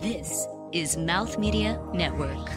This is Mouth Media Network.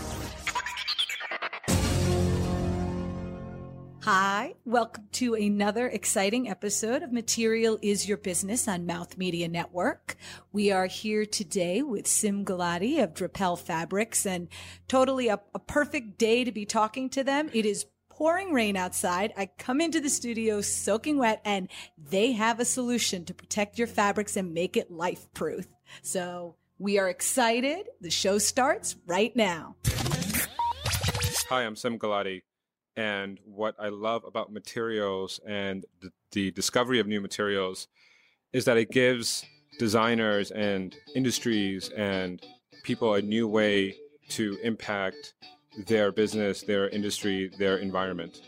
Hi, welcome to another exciting episode of Material is Your Business on Mouth Media Network. We are here today with Sim Gulati of Dropel Fabrics and totally a, a perfect day to be talking to them. It is pouring rain outside. I come into the studio soaking wet and they have a solution to protect your fabrics and make it life proof. So we are excited. The show starts right now. Hi, I'm Sim Gulati. And what I love about materials and the, the discovery of new materials is that it gives designers and industries and people a new way to impact their business, their industry, their environment.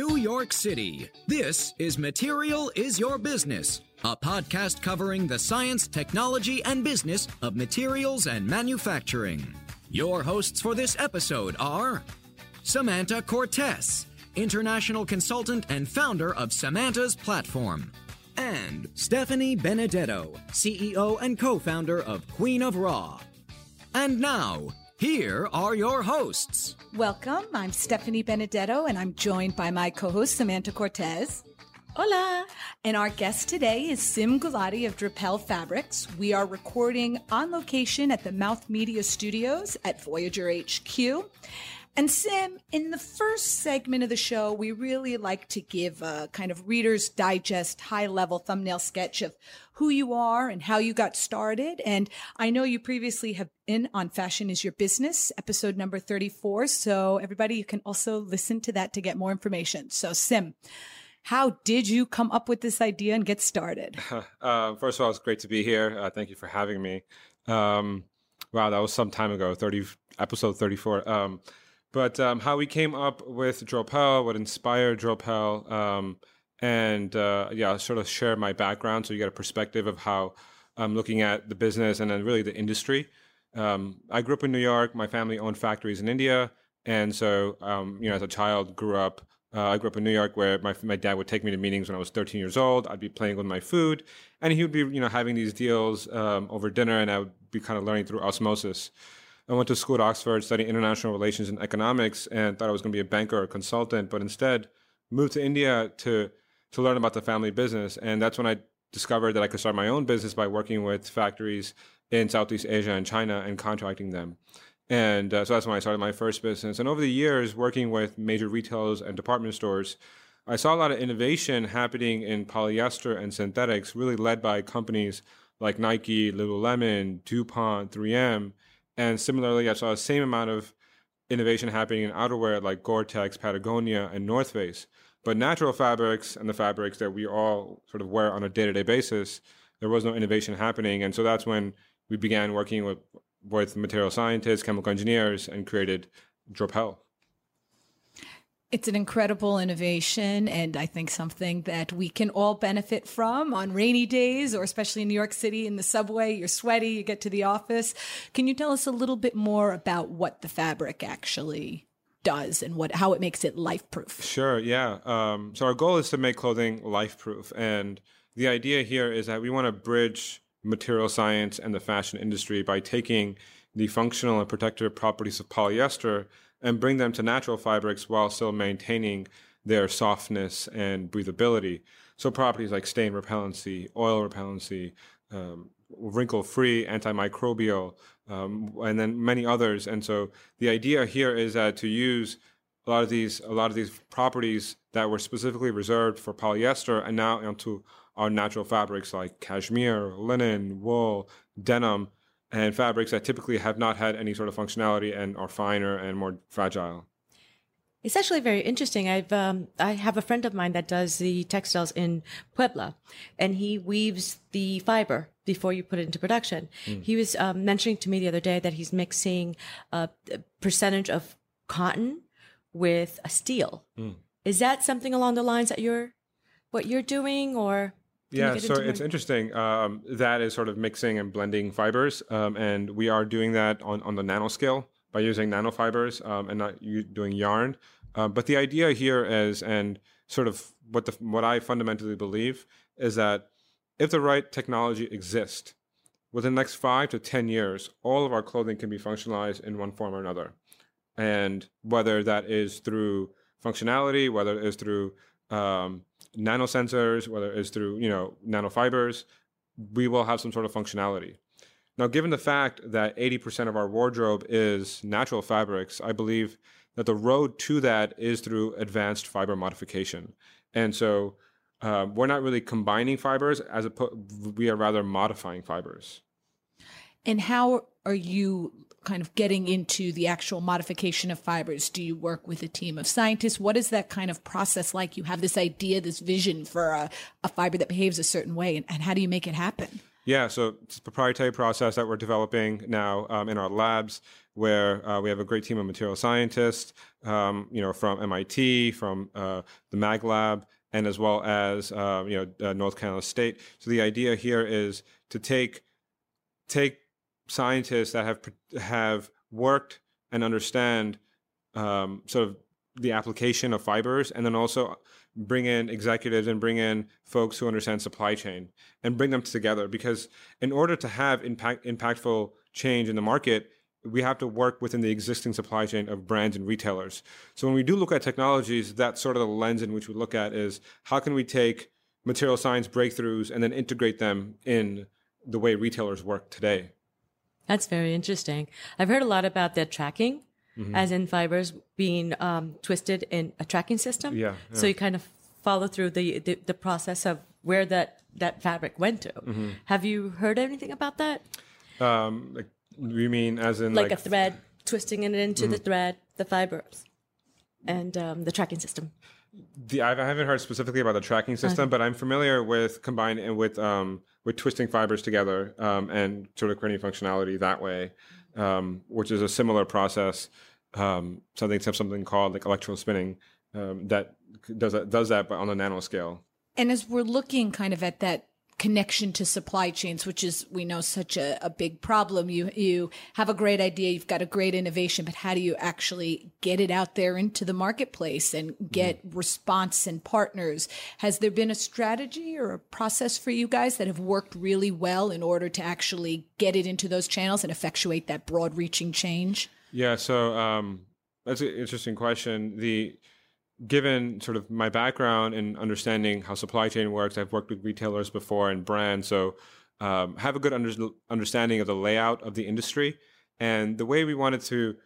New York City, this is Material is Your Business, a podcast covering the science, technology, and business of materials and manufacturing. Your hosts for this episode are Samanta Cortes, international consultant and founder of Samantha's Platform, and Stephanie Benedetto, CEO and co founder of Queen of Raw. And now, here are your hosts. Welcome. I'm Stephanie Benedetto and I'm joined by my co-host Samanta Cortes. Hola. And our guest today is Sim Gulati of Dropel Fabrics. We are recording on location at the Mouth Media Studios at Voyager HQ. And Sim, in the first segment of the show, we really like to give a kind of reader's digest, high level thumbnail sketch of who you are and how you got started. And I know you previously have been on Fashion is Your Business, episode number 34. So everybody, you can also listen to that to get more information. So Sim, how did you come up with this idea and get started? Uh, first of all, it's great to be here. Uh, thank you for having me. Um, wow, that was some time ago, 30, episode 34. Um, but um, how we came up with Dropel, what inspired Dropel, um, and uh, yeah, I'll sort of share my background so you get a perspective of how I'm looking at the business and then really the industry. Um, I grew up in New York. My family owned factories in India, and so um, you know, as a child, grew up. Uh, I grew up in New York, where my my dad would take me to meetings when I was 13 years old. I'd be playing with my food, and he would be you know having these deals um, over dinner, and I would be kind of learning through osmosis. I went to school at Oxford, studying international relations and economics, and thought I was going to be a banker or a consultant, but instead moved to India to to learn about the family business. And that's when I discovered that I could start my own business by working with factories in Southeast Asia and China and contracting them. And uh, so that's when I started my first business. And over the years, working with major retailers and department stores, I saw a lot of innovation happening in polyester and synthetics, really led by companies like Nike, Lululemon, DuPont, 3M. And similarly, I saw the same amount of innovation happening in outerwear like Gore-Tex, Patagonia, and North Face. But natural fabrics and the fabrics that we all sort of wear on a day-to-day basis, there was no innovation happening. And so that's when we began working with, with material scientists, chemical engineers, and created Dropel. It's an incredible innovation, and I think something that we can all benefit from on rainy days, or especially in New York City in the subway. You're sweaty, you get to the office. Can you tell us a little bit more about what the fabric actually does and what how it makes it life proof? Sure, yeah. Um, so our goal is to make clothing life proof, and the idea here is that we want to bridge material science and the fashion industry by taking the functional and protective properties of polyester and bring them to natural fabrics while still maintaining their softness and breathability. So properties like stain repellency, oil repellency, um, wrinkle free, antimicrobial, um, and then many others. And so the idea here is that to use a lot of these a lot of these properties that were specifically reserved for polyester and now onto our natural fabrics like cashmere, linen, wool, denim, and fabrics that typically have not had any sort of functionality and are finer and more fragile. It's actually very interesting. I've um, I have a friend of mine that does the textiles in Puebla, and he weaves the fiber before you put it into production. Mm. He was um, mentioning to me the other day that he's mixing a percentage of cotton with a steel. Mm. Is that something along the lines that you're what you're doing, or yeah, so it's interesting. Um, that is sort of mixing and blending fibers, um, and we are doing that on, on the nanoscale by using nanofibers um, and not doing yarn. Uh, but the idea here is, and sort of what the what I fundamentally believe is that if the right technology exists, within the next five to ten years, all of our clothing can be functionalized in one form or another, and whether that is through functionality, whether it is through um, nanosensors, whether it's through you know nanofibers, we will have some sort of functionality. Now, given the fact that 80% of our wardrobe is natural fabrics, I believe that the road to that is through advanced fiber modification. And so um, we're not really combining fibers as a we are rather modifying fibers. And how are you kind of getting into the actual modification of fibers? Do you work with a team of scientists? What is that kind of process like? You have this idea, this vision for a, a fiber that behaves a certain way, and, and, how do you make it happen? Yeah, so it's a proprietary process that we're developing now um, in our labs, where uh, we have a great team of material scientists, um, you know, from MIT, from uh, the Mag Lab, and as well as uh, you know uh, North Carolina State. So the idea here is to take take scientists that have have worked and understand um, sort of the application of fibers, and then also bring in executives and bring in folks who understand supply chain and bring them together. Because in order to have impact impactful change in the market, we have to work within the existing supply chain of brands and retailers. So when we do look at technologies, that's sort of the lens in which we look at is how can we take material science breakthroughs and then integrate them in the way retailers work today. That's very interesting. I've heard a lot about the tracking, mm-hmm. as in fibers being um, twisted in a tracking system. Yeah, yeah, So you kind of follow through the, the, the process of where that, that fabric went to. Mm-hmm. Have you heard anything about that? Um, like, you mean as in like, like a thread, twisting it into mm-hmm. the thread, the fibers, and um, the tracking system? The, I haven't heard specifically about the tracking system, okay. but I'm familiar with combining with um, with twisting fibers together um, and sort of creating functionality that way, um, which is a similar process. Um, something something called like electrical spinning um, that does that does that, but on a nanoscale. And as we're looking kind of at that connection to supply chains, which is we know such a, a, big problem. You you have a great idea, you've got a great innovation, but how do you actually get it out there into the marketplace and get mm. response and partners? Has there been a strategy or a process for you guys that have worked really well in order to actually get it into those channels and effectuate that broad reaching change? Yeah, so um, that's an interesting question. The given sort of my background in understanding how supply chain works, I've worked with retailers before and brands, so um, have a good under- understanding of the layout of the industry. And the way we wanted to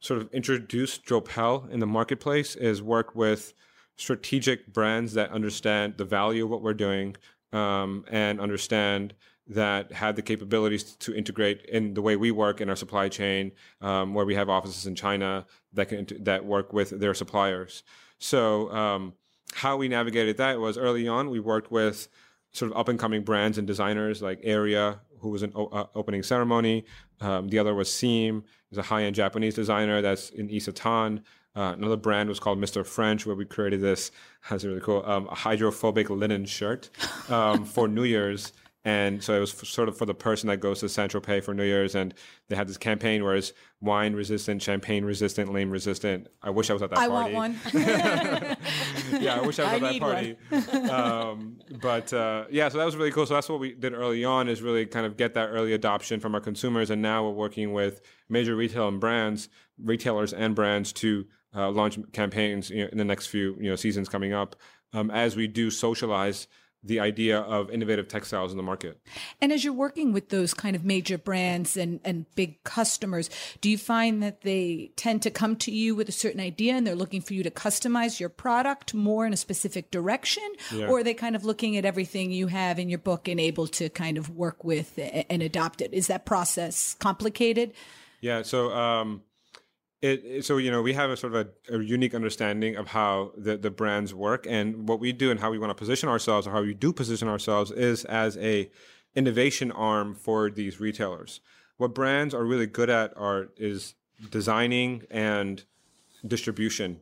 sort of introduce Dropel in the marketplace is work with strategic brands that understand the value of what we're doing um, and understand that have the capabilities to integrate in the way we work in our supply chain, um, where we have offices in China that can that work with their suppliers. So um, how we navigated that was early on we worked with sort of up and coming brands and designers like Area, who was an uh, opening ceremony. Um, the other was Seam, is a high end Japanese designer that's in Isetan. Uh, another brand was called Mr. French, where we created this. That's really cool. Um, a hydrophobic linen shirt um, for New Year's and so it was sort of for the person that goes to Saint Tropez for New Year's, and they had this campaign where it's wine resistant, champagne resistant, lame resistant. I wish I was at that I party. I want one. yeah, I wish I was I at that party. Um, but uh, yeah, so that was really cool. So that's what we did early on is really kind of get that early adoption from our consumers, and now we're working with major retail and brands, retailers and brands to uh, launch campaigns you know, in the next few you know seasons coming up um, as we do socialize the idea of innovative textiles in the market. And as you're working with those kind of major brands and, and big customers, do you find that they tend to come to you with a certain idea and they're looking for you to customize your product more in a specific direction? Yeah. Or are they kind of looking at everything you have in your book and able to kind of work with and adopt it? Is that process complicated? Yeah. So, um, it, so you know we have a sort of a, a, unique understanding of how the, the brands work and what we do and how we want to position ourselves or how we do position ourselves is as a innovation arm for these retailers. What brands are really good at are is designing and distribution.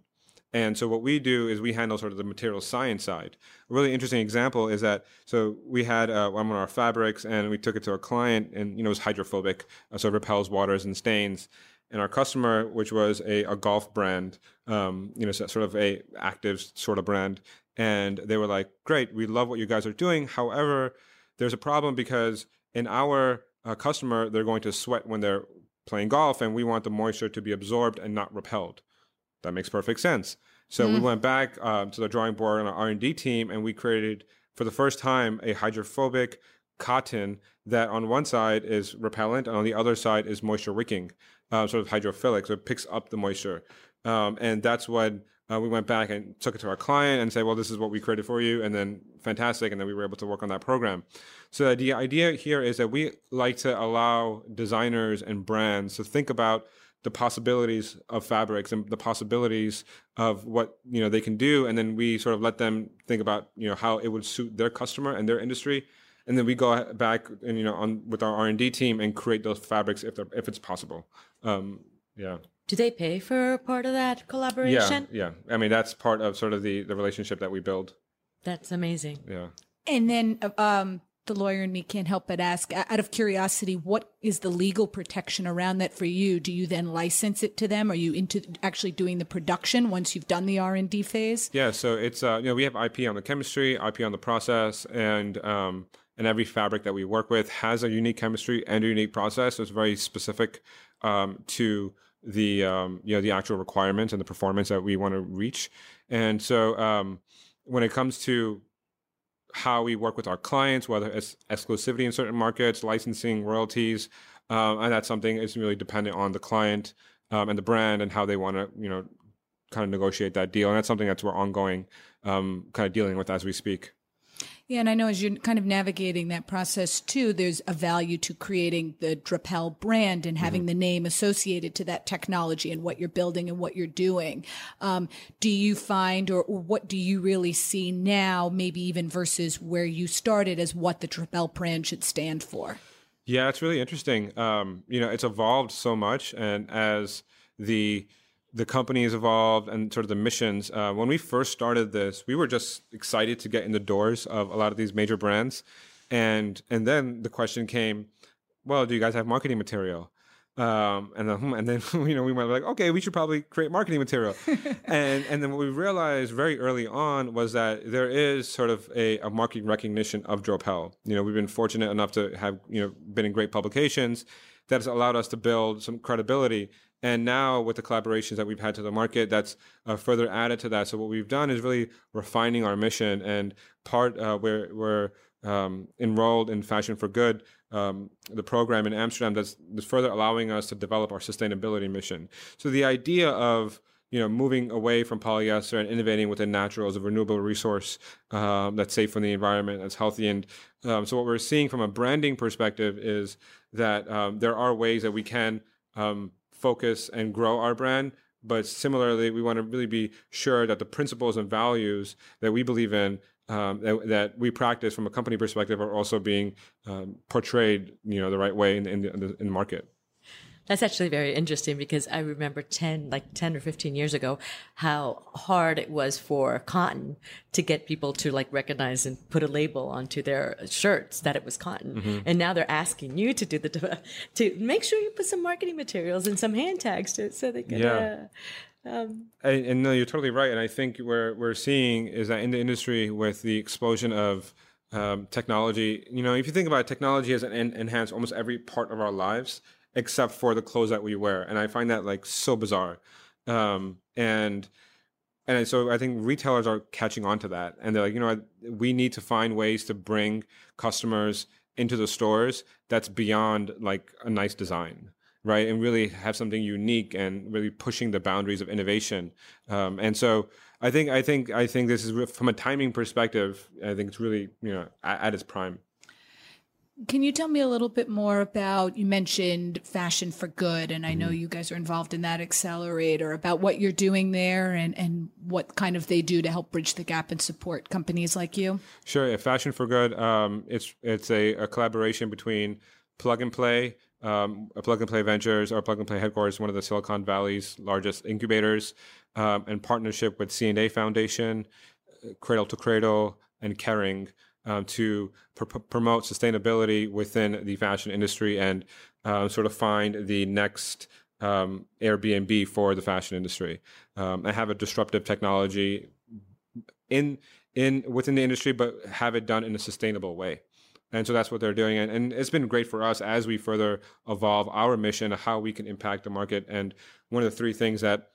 And so what we do is we handle sort of the material science side. A really interesting example is that so we had uh, one of our fabrics and we took it to a client and you know it was hydrophobic, uh, so it repels waters and stains and our customer, which was a, a golf brand, um, you know, sort of a active sort of brand, and they were like, "Great, we love what you guys are doing. However, there's a problem because in our uh, customer, they're going to sweat when they're playing golf, and we want the moisture to be absorbed and not repelled. That makes perfect sense. So mm. we went back uh, to the drawing board on our R and D team, and we created for the first time a hydrophobic cotton that on one side is repellent and on the other side is moisture wicking, uh, sort of hydrophilic, so it picks up the moisture. Um, and that's when uh, we went back and took it to our client and said, well, this is what we created for you. And then fantastic. And then we were able to work on that program. So the idea here is that we like to allow designers and brands to think about the possibilities of fabrics and the possibilities of what you know they can do and then we sort of let them think about you know how it would suit their customer and their industry and then we go back and you know on with our r&d team and create those fabrics if if it's possible um, yeah. Do they pay for part of that collaboration? Yeah yeah. I mean that's part of sort of the the relationship that we build. That's amazing. Yeah. And then um the lawyer in me can't help but ask out of curiosity what is the legal protection around that for you? Do you then license it to them? Are you into actually doing the production once you've done the r&d phase? Yeah so it's uh, you know we have ip on the chemistry ip on the process and um, and every fabric that we work with has a unique chemistry and a unique process. So it's very specific um, to the um, you know the actual requirements and the performance that we want to reach and so um, when it comes to how we work with our clients, whether it's exclusivity in certain markets, licensing, royalties, um, and that's something is really dependent on the client um, and the brand and how they want to, you know, kind of negotiate that deal. And that's something that's we're ongoing, um, kind of dealing with as we speak. Yeah, and I know as you're kind of navigating that process too, there's a value to creating the Dropel brand and having mm-hmm. the name associated to that technology and what you're building and what you're doing. Um, do you find, or, or, what do you really see now, maybe even versus where you started, as what the Dropel brand should stand for? Yeah, it's really interesting. Um, you know, it's evolved so much, and as the the company has evolved and sort of the missions. Uh, when we first started this, we were just excited to get in the doors of a lot of these major brands, and and then the question came, well, do you guys have marketing material? Um, and then and then you know we went like, okay, we should probably create marketing material, and and then what we realized very early on was that there is sort of a, a marketing recognition of Dropel. You know, we've been fortunate enough to have you know been in great publications that has allowed us to build some credibility and now with the collaborations that we've had to the market, that's uh, further added to that. So what we've done is really refining our mission and part uh, where we're um, enrolled in Fashion for Good, um, the program in Amsterdam that's, that's further allowing us to develop our sustainability mission. So the idea of you know, moving away from polyester and innovating within natural as a renewable resource um, that's safe for the environment, that's healthy. And um, so, what we're seeing from a branding perspective is that um, there are ways that we can um, focus and grow our brand. But similarly, we want to really be sure that the principles and values that we believe in, um, that, that, we practice from a company perspective, are also being um, portrayed, you know, the right way in, in, the, in the market. That's actually very interesting because I remember 10, like 10 or 15 years ago, how hard it was for cotton to get people to like recognize and put a label onto their shirts that it was cotton. Mm-hmm. And now they're asking you to do the, to make sure you put some marketing materials and some hand tags to it so they can, yeah. Uh, um, and, and, no, you're totally right. And I think where we're seeing is that in the industry with the explosion of um, technology, you know, if you think about it, technology has enhanced almost every part of our lives except for the clothes that we wear. And I find that like so bizarre. Um, and and so I think retailers are catching on to that, and they're like, you know, we need to find ways to bring customers into the stores that's beyond like a nice design, right? And really have something unique and really pushing the boundaries of innovation. Um, and so I think I think I think this is from a timing perspective. I think it's really you know at, at its prime. Can you tell me a little bit more about you mentioned Fashion for Good and I know mm-hmm. you guys are involved in that accelerator about what you're doing there and and what kind of they do to help bridge the gap and support companies like you? Sure, yeah, Fashion for Good um, it's it's a, a, collaboration between Plug and Play um, Plug and Play Ventures or Plug and Play headquarters, one of the Silicon Valley's largest incubators, um, in partnership with C&A Foundation, Cradle to Cradle, and Kering um, to pr- promote sustainability within the fashion industry and uh, sort of find the next um, Airbnb for the fashion industry. Um, I have a disruptive technology in in within the industry, but have it done in a sustainable way. And so that's what they're doing. And, and it's been great for us as we further evolve our mission, how we can impact the market. And one of the three things that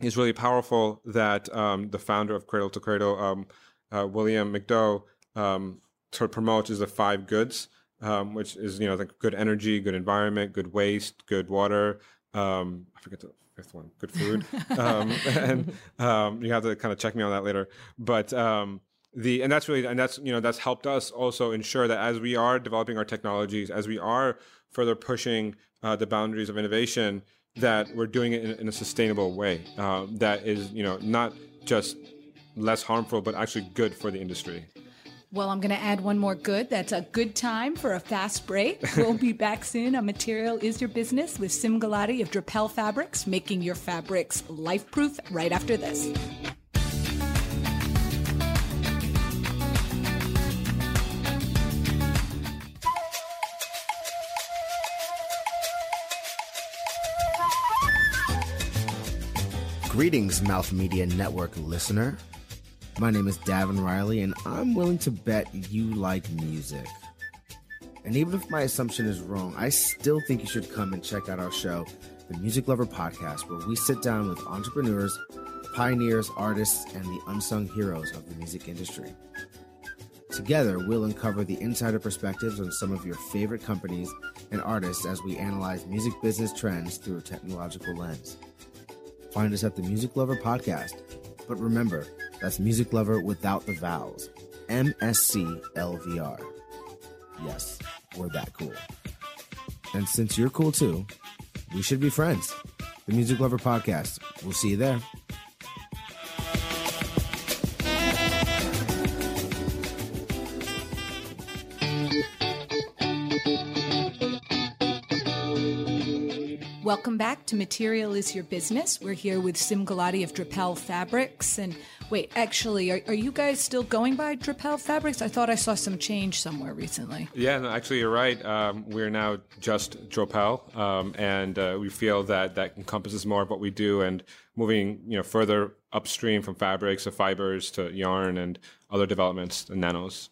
is really powerful that um, the founder of Cradle to Cradle, um, uh, William McDonough, um, sort of promotes is the five goods, um, which is, you know, like good energy, good environment, good waste, good water. Um, I forget the fifth one, good food. Um, and you have to kind of check me on that later. But the and that's really and that's you know that's helped us also ensure that as we are developing our technologies as we are further pushing uh, the boundaries of innovation that we're doing it in, in a sustainable way uh, that is you know not just less harmful but actually good for the industry well, I'm going to add one more good. That's a good time for a fast break. We'll be back soon on Material is Your Business with Sim Gulati of Dropel Fabrics, making your fabrics life proof right after this. Greetings, Mouth Media Network listener. My name is Davin Riley, and I'm willing to bet you like music. And even if my assumption is wrong, I still think you should come and check out our show, the Music Lover Podcast, where we sit down with entrepreneurs, pioneers, artists, and the unsung heroes of the music industry. Together, we'll uncover the insider perspectives on some of your favorite companies and artists as we analyze music business trends through a technological lens. Find us at the Music Lover Podcast. But remember, that's Music Lover without the vowels. M S C L V R. Yes, we're that cool. And since you're cool too, we should be friends. The Music Lover Podcast. We'll see you there. Welcome back to Material is Your Business. We're here with Sim Gulati of Dropel Fabrics. And wait, actually, are, are you guys still going by Dropel Fabrics? I thought I saw some change somewhere recently. Yeah, no, actually, you're right. Um, we're now just Dropel, um, and uh, we feel that that encompasses more of what we do and moving you know further upstream from fabrics to fibers to yarn and other developments and nanos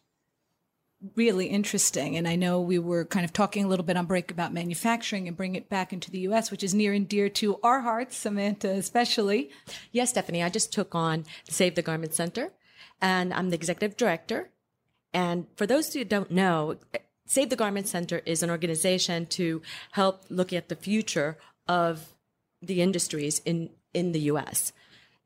really interesting. And I know we were kind of talking a little bit on break about manufacturing and bring it back into the US, which is near and dear to our hearts, Samantha especially. Yes, Stephanie. I just took on Save the Garment Center and I'm the executive director. And for those who don't know, Save the Garment Center is an organization to help look at the future of the industries in, in the US.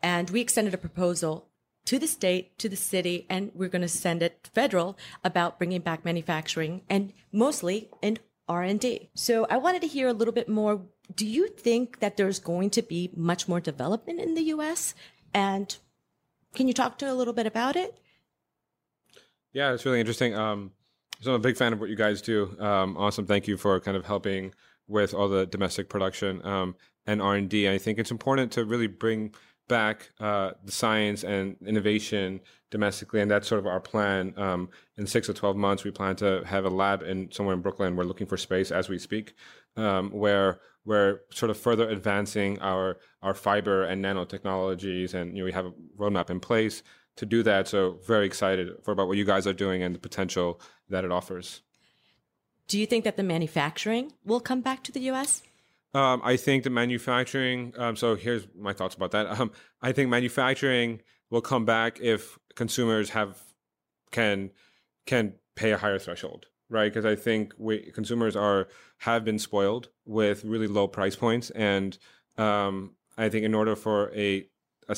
And we extended a proposal to the state, to the city, and we're going to send it federal about bringing back manufacturing and mostly in R&D. So I wanted to hear a little bit more. Do you think that there's going to be much more development in the US? And can you talk to a little bit about it? Yeah, it's really interesting. Um, so I'm a big fan of what you guys do. Um, awesome. Thank you for kind of helping with all the domestic production um, and R&D. I think it's important to really bring back uh, the science and innovation domestically, and that's sort of our plan. Um, in six or twelve months, we plan to have a lab in somewhere in Brooklyn. We're looking for space as we speak, um, where we're sort of further advancing our our fiber and nanotechnologies, and you know we have a roadmap in place to do that. So very excited for about what you guys are doing and the potential that it offers. Do you think that the manufacturing will come back to the U.S.? Um, I think the manufacturing. Um, so here's my thoughts about that. Um, I think manufacturing will come back if consumers have can can pay a higher threshold, right? Because I think we consumers are have been spoiled with really low price points, and um, I think in order for a, a,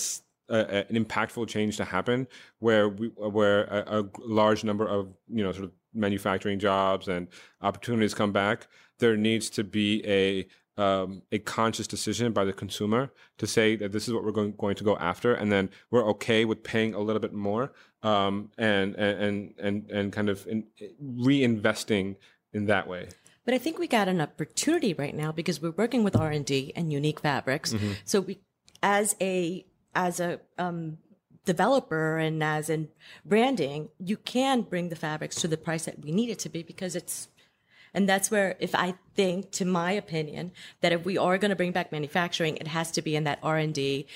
a, an impactful change to happen, where we where a, a large number of you know sort of manufacturing jobs and opportunities come back, there needs to be a um, a conscious decision by the consumer to say that this is what we're going, going to go after, and then we're okay with paying a little bit more um, and, and and and kind of in, reinvesting in that way. But I think we got an opportunity right now because we're working with R and D and unique fabrics. Mm-hmm. So we, as a as a um, developer and as in branding, you can bring the fabrics to the price that we need it to be because it's and that's where, if I think, to my opinion, that if we are going to bring back manufacturing, it has to be in that R and D,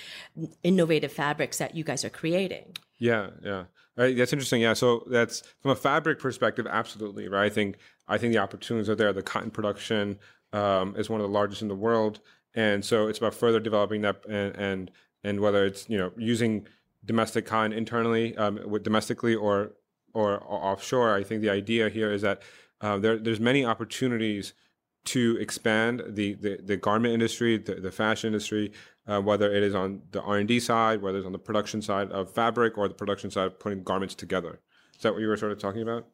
innovative fabrics that you guys are creating. Yeah, yeah. Right, that's interesting. Yeah, so that's from a fabric perspective, absolutely right. I think I think the opportunities are there. The cotton production um, is one of the largest in the world, and so it's about further developing that and and, and whether it's you know using domestic cotton internally um, domestically or or offshore. I think the idea here is that uh, there there's many opportunities to expand the, the, the garment industry, the, the fashion industry, uh, whether it is on the R&D side, whether it's on the production side of fabric or the production side of putting garments together. Is that what you were sort of talking about?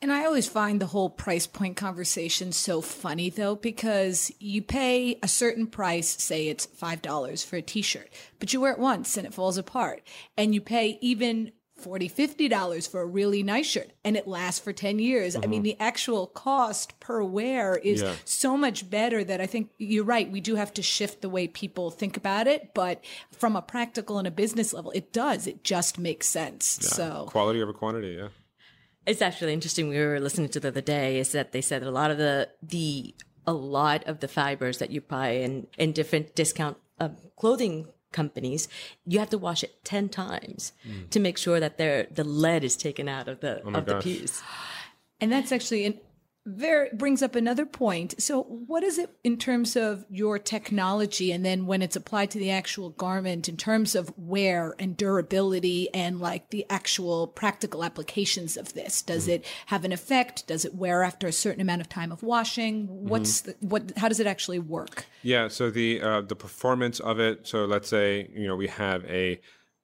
And I always find the whole price point conversation so funny though, because you pay a certain price, say it's $5 for a t-shirt, but you wear it once and it falls apart. And you pay even 40 50 dollars for a really nice shirt and it lasts for 10 years i mean the actual cost per wear is Yeah. so much better that i think you're right we do have to shift the way people think about it but from a practical and a business level it does it just makes sense so Quality over quantity, yeah. It's actually interesting. We were listening to the other day is that they said that a lot of the the a lot of the fibers that you buy in in different discount uh, clothing companies, you have to wash it ten times mm. to make sure that the lead is taken out of the oh my of the piece. And that's actually an very brings up another point. So, what is it in terms of your technology, and then when it's applied to the actual garment, in terms of wear and durability, and like the actual practical applications of this? Does it have an effect? Does it wear after a certain amount of time of washing? What's the, what? How does it actually work? Yeah, so the uh, the performance of it. So let's say you know we have a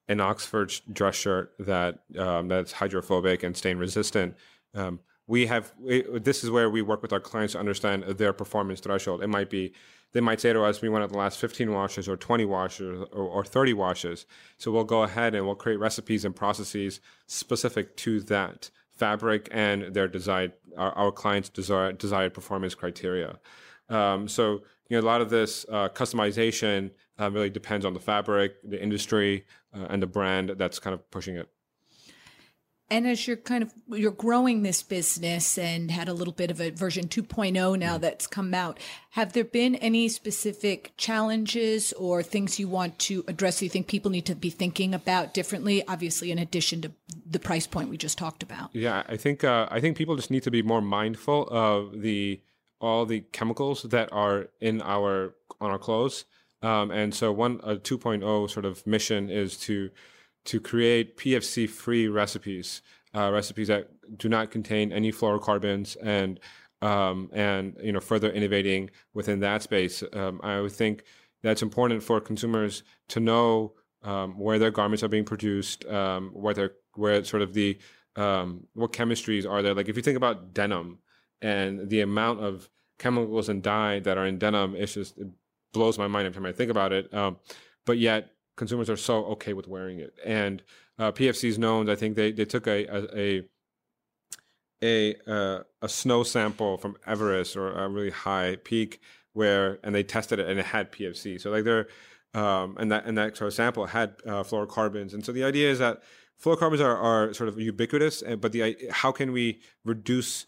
an Oxford dress shirt that um, that's hydrophobic and stain resistant. Um, we have this is where we work with our clients to understand their performance threshold. It might be they might say to us, we want to last 15 washes or 20 washes or, or 30 washes. So we'll go ahead and we'll create recipes and processes specific to that fabric and their desired our, our clients' desired desired performance criteria. Um, so you know a lot of this uh, customization uh, really depends on the fabric, the industry, uh, and the brand that's kind of pushing it. And as you're kind of you're growing this business and had a little bit of a version 2.0 now that's come out, have there been any specific challenges or things you want to address that you think people need to be thinking about differently? Obviously, in addition to the price point we just talked about. Yeah, I think uh, I think people just need to be more mindful of the all the chemicals that are in our on our clothes. Um, and so one a 2.0 sort of mission is to to create PFC free recipes, uh, recipes that do not contain any fluorocarbons and um, and you know further innovating within that space. Um, I would think that's important for consumers to know um, where their garments are being produced, um, where they're, where sort of the um, what chemistries are there. Like if you think about denim and the amount of chemicals and dye that are in denim, it's just it blows my mind every time I think about it. Um, but yet consumers are so okay with wearing it. And uh, PFC is known. I think they they took a a a a, uh, a snow sample from Everest or a really high peak where and they tested it and it had PFC. So like they're um, and that and that sort of sample had uh, fluorocarbons. And so the idea is that fluorocarbons are, are sort of ubiquitous, and- but the how can we reduce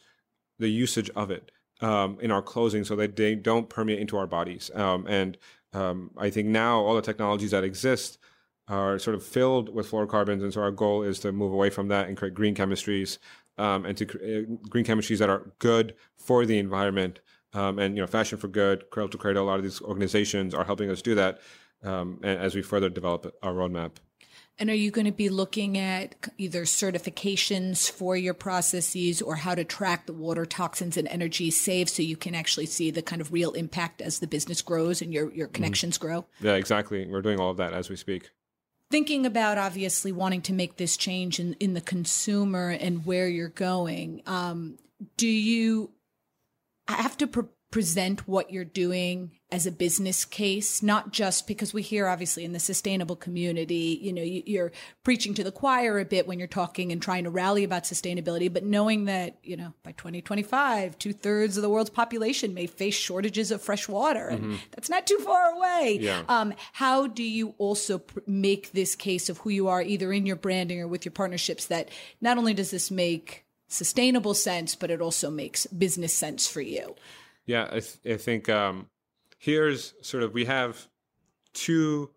the usage of it um, in our clothing so that they don't permeate into our bodies? Um, and um, I think now all the technologies that exist are sort of filled with fluorocarbons, and so our goal is to move away from that and create green chemistries um, and to create green chemistries that are good for the environment. Um, and you know, Fashion for Good, Cradle to Cradle, a lot of these organizations are helping us do that um, as we further develop our roadmap. And are you going to be looking at either certifications for your processes or how to track the water toxins and energy saved so you can actually see the kind of real impact as the business grows and your, your connections grow? Yeah, exactly. We're doing all of that as we speak. thinking about obviously wanting to make this change in, in the consumer and where you're going, um, do you have to pre- present what you're doing as a business case, not just because we hear obviously in the sustainable community, you know, you, you're preaching to the choir a bit when you're talking and trying to rally about sustainability, but knowing that, you know, by 2025, two thirds of the world's population may face shortages of fresh water, and that's not too far away. Yeah. Um, how do you also pr- make this case of who you are, either in your branding or with your partnerships, that not only does this make sustainable sense, but it also makes business sense for you? Yeah, I, th- I think um, here's sort of we have two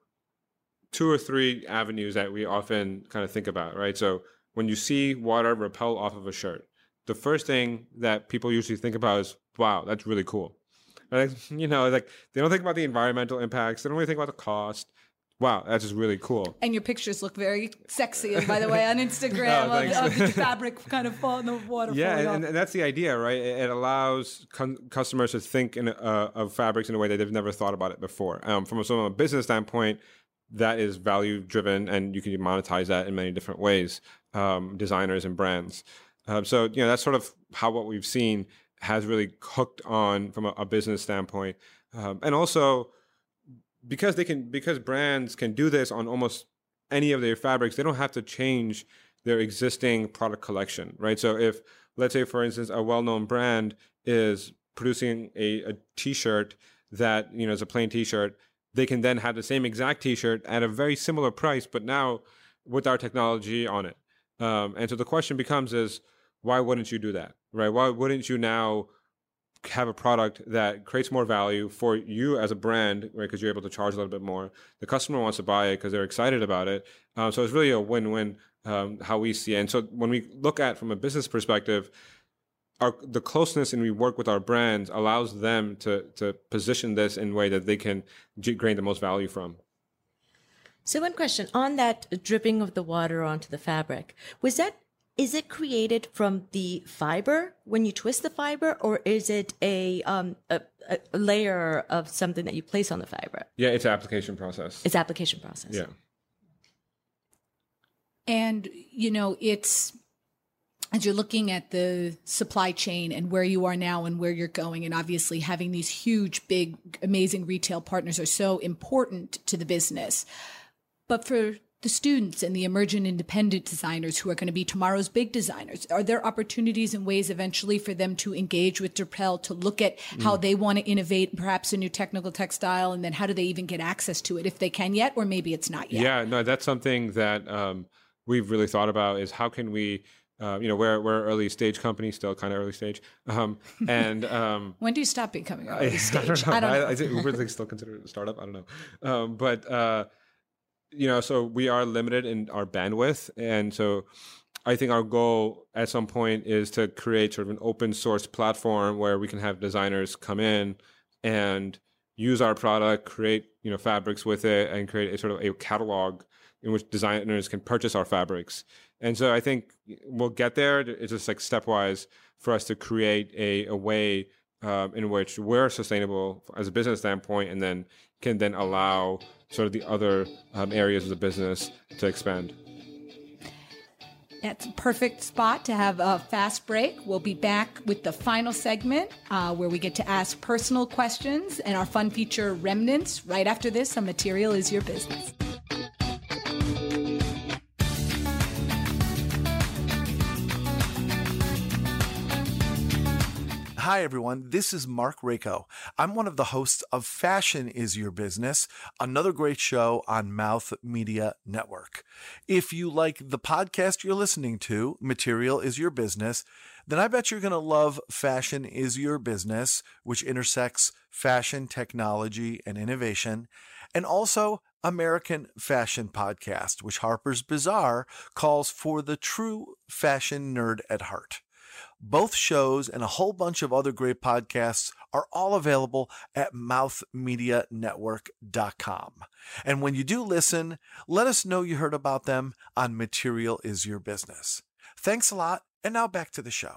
two or three avenues that we often kind of think about, right? So when you see water repel off of a shirt, the first thing that people usually think about is, wow, that's really cool. You know, like they don't think about the environmental impacts. They don't really think about the cost. Wow, that's just really cool. And your pictures look very sexy, by the way, on Instagram Oh, of, of the fabric kind of fall in the water. Yeah, and, and that's the idea, right? It, allows con- customers to think in, uh, of fabrics in a way that they've never thought about it before. Um, from, a, from a business standpoint, that is value driven, and you can monetize that in many different ways. Um, designers and brands. Um, so you know that's sort of how what we've seen has really hooked on from a, a business standpoint, um, and also because they can because brands can do this on almost any of their fabrics, they don't have to change their existing product collection, right? So if let's say for instance a well-known brand is producing a, a t-shirt that you know is a plain t-shirt, they can then have the same exact t-shirt at a very similar price, but now with our technology on it. Um, and so the question becomes is why wouldn't you do that, right? Why wouldn't you now have a product that creates more value for you as a brand, right? Because you're able to charge a little bit more. The customer wants to buy it because they're excited about it. Um, so it's really a win-win um, how we see it. And so when we look at from a business perspective, our the closeness and we work with our brands allows them to to position this in a way that they can gain the most value from. So one question on that dripping of the water onto the fabric was that is it created from the fiber when you twist the fiber, or is it a um a, a layer of something that you place on the fiber? Yeah, it's application process. It's application process. yeah. And, you know, it's as you're looking at the supply chain and where you are now and where you're going, and obviously having these huge, big, amazing retail partners are so important to the business. But for the students and the emergent independent designers who are going to be tomorrow's big designers, are there opportunities and ways eventually for them to engage with Dropel to look at how they want to innovate perhaps a new technical textile and then how do they even get access to it if they can yet, or maybe it's not yet? Yeah, no, that's something that um, we've really thought about is how can we, uh, you know, we're we're early stage company, still kind of early stage, um, and um, When do you stop becoming early I stage? don't know. I don't know. I, I think Uber is still considered a startup. I don't know, um, but uh, you know, so we are limited in our bandwidth, and so I think our goal at some point is to create sort of an open source platform where we can have designers come in and use our product, create you know fabrics with it, and create a sort of a catalog in which designers can purchase our fabrics. And so I think we'll get there. It's just like stepwise for us to create a, a way um, in which we're sustainable as a business standpoint, and then can then allow sort of the other um, areas of the business to expand. That's a perfect spot to have a fast break. We'll be back with the final segment uh, where we get to ask personal questions and our fun feature remnants right after this on Material is Your Business. Hi, everyone. This is Mark Rako. I'm one of the hosts of Fashion is Your Business, another great show on Mouth Media Network. If you like the podcast you're listening to, Material is Your Business, then I bet you're going to love Fashion is Your Business, which intersects fashion, technology, and innovation, and also American Fashion Podcast, which Harper's Bazaar calls for the true fashion nerd at heart. Both shows and a whole bunch of other great podcasts are all available at mouthmedianetwork.com. And when you do listen, let us know you heard about them on Material is Your Business. Thanks a lot, and now back to the show.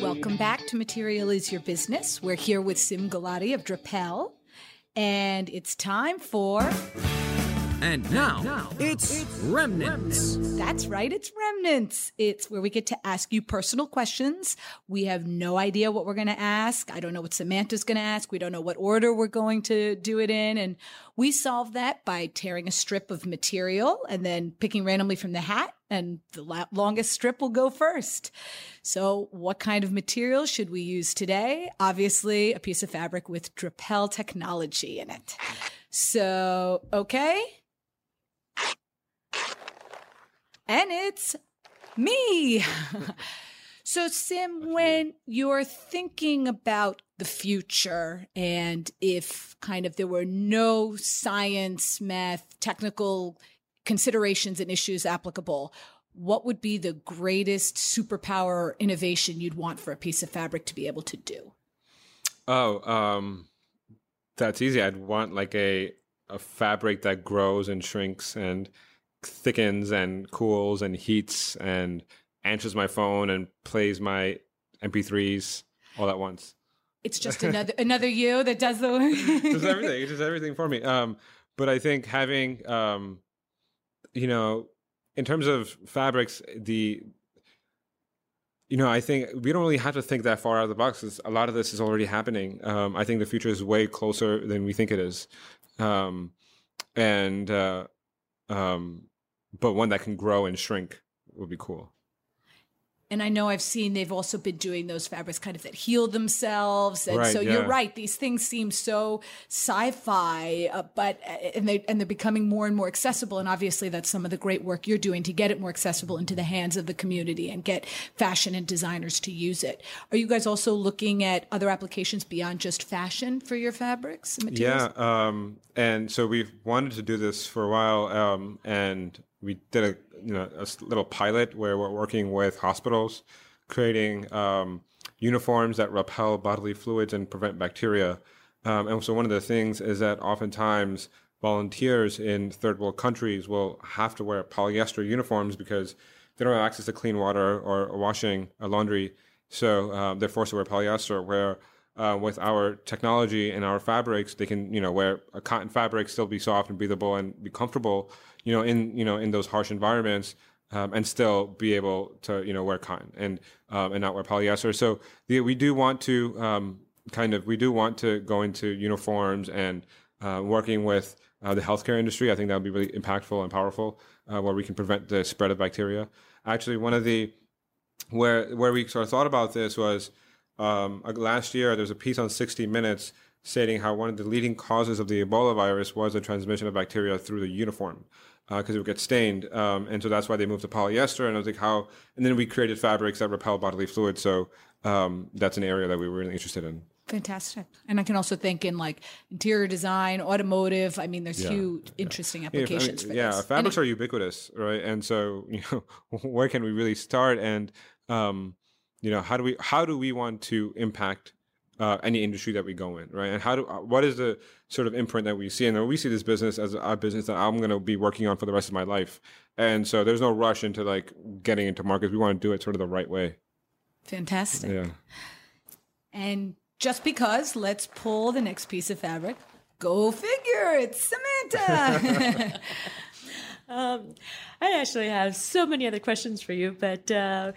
Welcome back to Material is Your Business. We're here with Sim Gulati of Dropel, and it's time for. And now, it's Remnants. That's right, it's Remnants. It's where we get to ask you personal questions. We have no idea what we're going to ask. I don't know what Samantha's going to ask. We don't know what order we're going to do it in. And we solve that by tearing a strip of material and then picking randomly from the hat. And the la- longest strip will go first. So, what kind of material should we use today? Obviously, a piece of fabric with Dropel technology in it. So, okay. And it's me. so, Sim, when you're thinking about the future and if kind of there were no science, math, technical considerations and issues applicable, what would be the greatest superpower or innovation you'd want for a piece of fabric to be able to do? Oh, um, that's easy. I'd want like a a fabric that grows and shrinks and thickens and cools and heats and answers my phone and plays my MP3s all at once. It's just another another you that does the work. just everything. It's just everything for me. Um, but I think having, um, you know, in terms of fabrics, the, you know, I think we don't really have to think that far out of the box. Because a lot of this is already happening. Um, I think the future is way closer than we think it is, um, and uh, um, but one that can grow and shrink would be cool. And I know I've seen they've also been doing those fabrics kind of that heal themselves. And Right, so you're right; these things seem so sci-fi, uh, but and they and they're becoming more and more accessible. And obviously, that's some of the great work you're doing to get it more accessible into the hands of the community and get fashion and designers to use it. Are you guys also looking at other applications beyond just fashion for your fabrics and materials? Yeah, um, and so we've wanted to do this for a while, um, and we did a you know a little pilot where we're working with hospitals, creating um, uniforms that repel bodily fluids and prevent bacteria. Um, and so one of the things is that oftentimes volunteers in third world countries will have to wear polyester uniforms because they don't have access to clean water or, washing or laundry. So um, they're forced to wear polyester. Where uh, with our technology and our fabrics, they can you know wear a cotton fabric, still be soft and breathable and be comfortable. You know in you know in those harsh environments. Um, and still be able to you know wear cotton and um, and not wear polyester. So the, we do want to um, kind of we do want to go into uniforms and uh, working with uh, the healthcare industry. I think that would be really impactful and powerful, uh, where we can prevent the spread of bacteria. Actually, one of the where where we sort of thought about this was um, uh, last year. There was a piece on 60 Minutes stating how one of the leading causes of the Ebola virus was the transmission of bacteria through the uniform because it would get stained, um, and so that's why they moved to polyester. And I was like, how? And then we created fabrics that repel bodily fluids. So um, that's an area that we were really interested in. Fantastic. And I can also think in like interior design, automotive. I mean, there's huge, interesting Yeah, I mean, applications for this. yeah, fabrics are ubiquitous, right? And so, you know, where can we really start? And um, you know, how do we how do we want to impact uh, any industry that we go in, right? And how do uh, what is the sort of imprint that we see? And we see this business as a business that I'm going to be working on for the rest of my life. And so, there's no rush into like getting into markets. We want to do it sort of the right way. Fantastic. Yeah. And just because, let's pull the next piece of fabric. Go figure, it's Samanta. Um, I actually have so many other questions for you, but uh,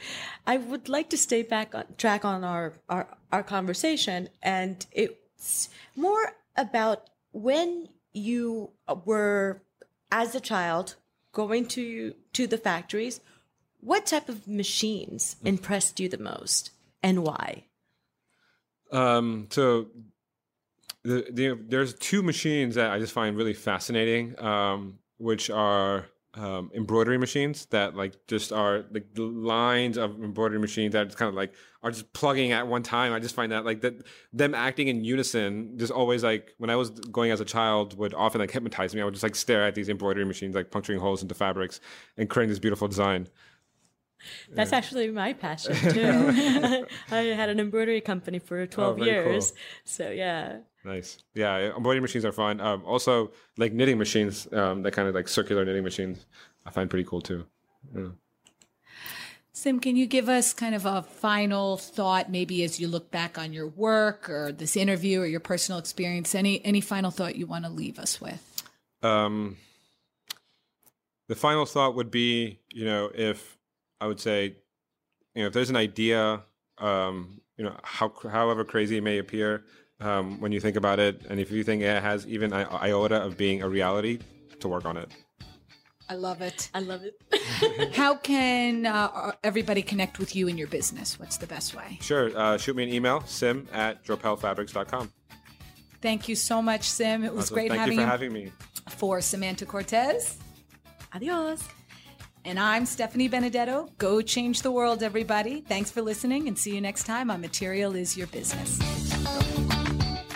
I would like to stay back on track on our, our our conversation, and it's more about when you were, as a child, going to to the factories. What type of machines impressed you the most, and why? Um, so the, the, there's two machines that I just find really fascinating, um, which are um, embroidery machines that like just are like the lines of embroidery machines that just kind of like are just plugging at one time. I just find that like that them acting in unison just always like when I was going as a child would often like hypnotize me. I would just like stare at these embroidery machines like puncturing holes into fabrics and creating this beautiful design. That's actually my passion too. I had an embroidery company for twelve very cool. years, so yeah. Nice. Yeah, embroidery machines are fun. Um, also, like knitting machines, um, that kind of like circular knitting machines, I find pretty cool too. Yeah. Sim, can you give us kind of a final thought, maybe as you look back on your work or this interview or your personal experience? Any any final thought you want to leave us with? Um, the final thought would be, you know, if I would say, you know, if there's an idea, um, you know, how however crazy it may appear um, when you think about it, and if you think it has even an iota of being a reality, to work on it. I love it. I love it. How can uh, everybody connect with you and your business? What's the best way? Sure. Uh, shoot me an email, sim at dropelfabrics.com. Thank you so much, Sim. It was Awesome. great Thank having you for you. having me. For Samanta Cortes. Adios. And I'm Stephanie Benedetto. Go change the world, everybody. Thanks for listening and see you next time on Material is Your Business.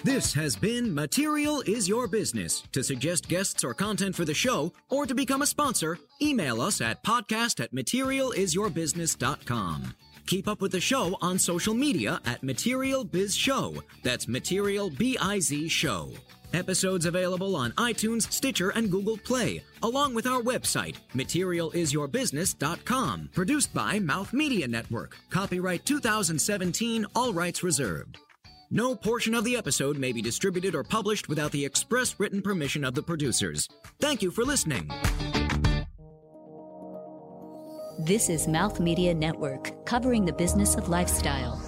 This has been Material is Your Business. To suggest guests or content for the show, or to become a sponsor, email us at podcast at materialisyourbusiness.com. Keep up with the show on social media at Material Biz Show. That's Material B I Z Show. Episodes available on iTunes, Stitcher, and Google Play, along with our website, materialisyourbusiness.com. Produced by Mouth Media Network. Copyright 2017, all rights reserved. No portion of the episode may be distributed or published without the express written permission of the producers. Thank you for listening. This is Mouth Media Network, covering the business of lifestyle.